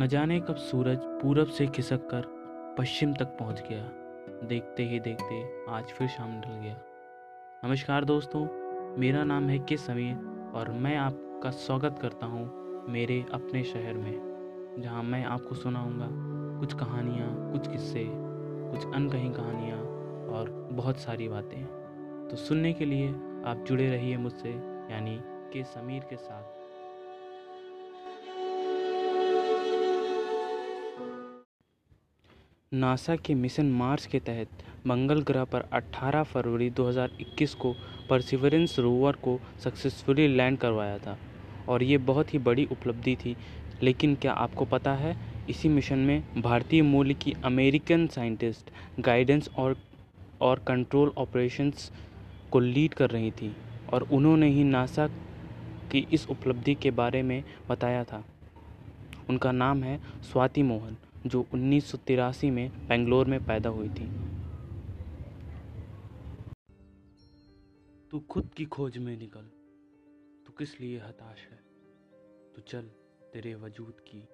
न जाने कब सूरज पूरब से खिसक कर पश्चिम तक पहुँच गया। देखते ही देखते आज फिर शाम ढल गया। नमस्कार दोस्तों, मेरा नाम है के समीर और मैं आपका स्वागत करता हूँ मेरे अपने शहर में, जहाँ मैं आपको सुनाऊँगा कुछ कहानियाँ, कुछ किस्से, कुछ अनकही कहानियाँ और बहुत सारी बातें। तो सुनने के लिए आप जुड़े रहिए मुझसे, यानी के समीर के साथ। नासा के मिशन मार्स के तहत मंगल ग्रह पर 18 फरवरी 2021 को परसिवरेंस रोवर को सक्सेसफुली लैंड करवाया था। और ये बहुत ही बड़ी उपलब्धि थी। लेकिन क्या आपको पता है, इसी मिशन में भारतीय मूल की अमेरिकन साइंटिस्ट गाइडेंस और और कंट्रोल ऑपरेशंस को लीड कर रही थी और उन्होंने ही नासा की इस उपलब्धि के बारे में बताया था। उनका नाम है स्वाति मोहन। जो उन्नीस सौ तिरासी में बेंगलोर में पैदा हुई थी। तू खुद की खोज में निकल। तू किस लिए हताश है? तू चल, तेरे वजूद की।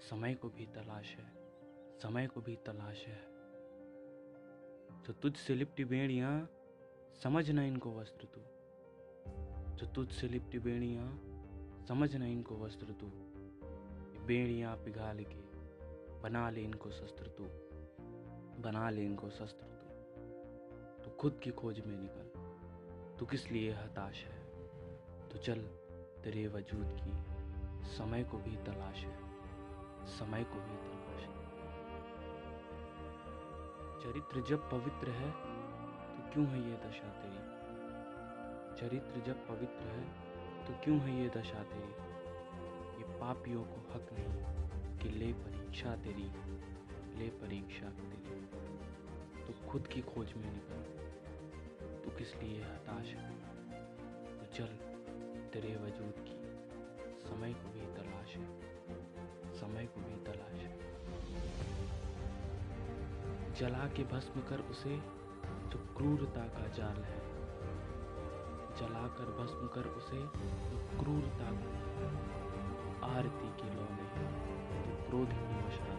समय को भी तलाश है। समय को भी तलाश है। जो तुझ से लिपटी बेड़ियाँ, समझ न इनको वस्त्र तू। जो तुझ से लिपटी बेड़ियाँ, समझ न इनको वस्त्र तू। बेड़ियाँ पिघाल के। बना ले इनको शस्त्र तू। बना ले इनको शस्त्र तू। तो खुद की खोज में निकल। तू किस लिए हताश है? तो चल तेरे वजूद की। समय को भी तलाश है। समय को भी तलाश है। चरित्र जब पवित्र है तो क्यों है ये दशा तेरी? चरित्र जब पवित्र है तो क्यों है ये दशा तेरी? ये पापियों को हक नहीं। ले परीक्षा तेरी, ले परीक्षा तेरी। तो खुद की खोज में निकल तू किस लिए हताश है? तो चल तेरे वजूद की। समय को भी तलाश है। समय को भी तलाश है। जला के भस्म कर उसे जो क्रूरता का जाल है। जलाकर भस्म कर उसे जो क्रूरता का आरती की लौ क्रोध की मशाल।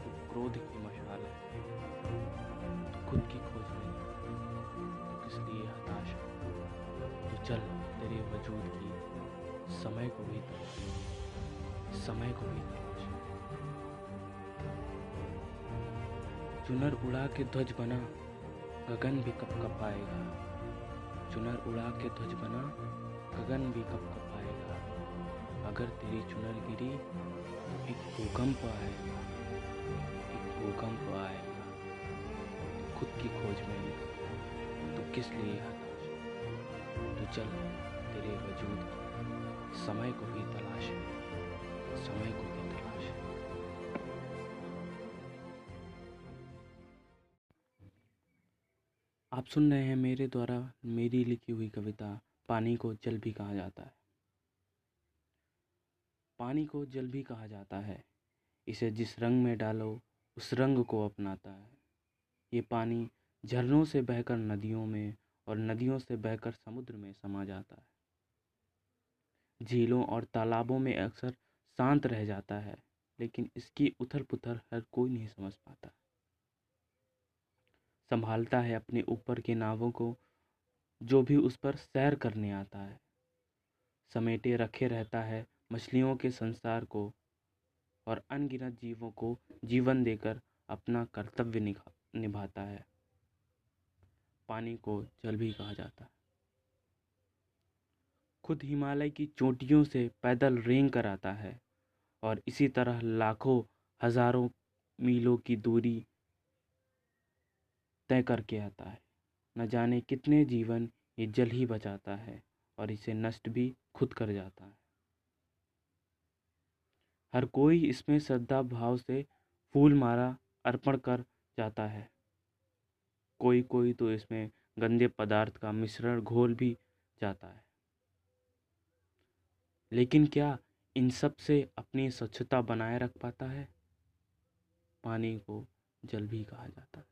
तो क्रोध की मशाल। है तो खुद की खोज में तो किस लिए हताश तो चल, तेरे वजूद की समय को भी तलाश समय को भी तलाश चुनर उड़ा के ध्वज बना, गगन भी कप आएगा। चुनर उड़ा के ध्वज बना, गगन भी कप कप अगर तेरी चुनर गिरी एक भूकंप आएगा एक भूकंप आएगा तो खुद की खोज में तो किस लिए तो चल, तेरे वजूद। समय को भी तलाश। समय को भी तलाश। आप सुन रहे हैं मेरे द्वारा मेरी लिखी हुई कविता, पानी को जल भी कहा जाता है। पानी को जल भी कहा जाता है। इसे जिस रंग में डालो, उस रंग को अपनाता है। ये पानी झरनों से बहकर नदियों में और नदियों से बहकर समुद्र में समा जाता है। झीलों और तालाबों में अक्सर शांत रह जाता है, लेकिन इसकी उथल पुथल हर कोई नहीं समझ पाता। संभालता है अपने ऊपर के नावों को, जो भी उस पर सैर करने आता है। समेटे रखे रहता है मछलियों के संसार को और अनगिनत जीवों को जीवन देकर अपना कर्तव्य निभाता है। पानी को जल भी कहा जाता है। खुद हिमालय की चोटियों से पैदल रेंग कर आता है और इसी तरह लाखों, हज़ारों मीलों की दूरी तय करके आता है। न जाने कितने जीवन ये जल ही बचाता है और इसे नष्ट भी खुद कर जाता है। हर कोई इसमें श्रद्धा भाव से फूल माला अर्पण कर जाता है। कोई कोई तो इसमें गंदे पदार्थ का मिश्रण घोल भी जाता है। लेकिन क्या इन सबसे अपनी स्वच्छता बनाए रख पाता है? पानी को जल भी कहा जाता है।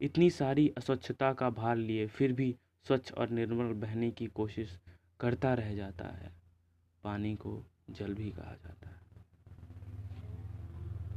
इतनी सारी अस्वच्छता का भार लिए फिर भी स्वच्छ और निर्मल बहने की कोशिश करता रह जाता है। पानी को जल भी कहा जाता है।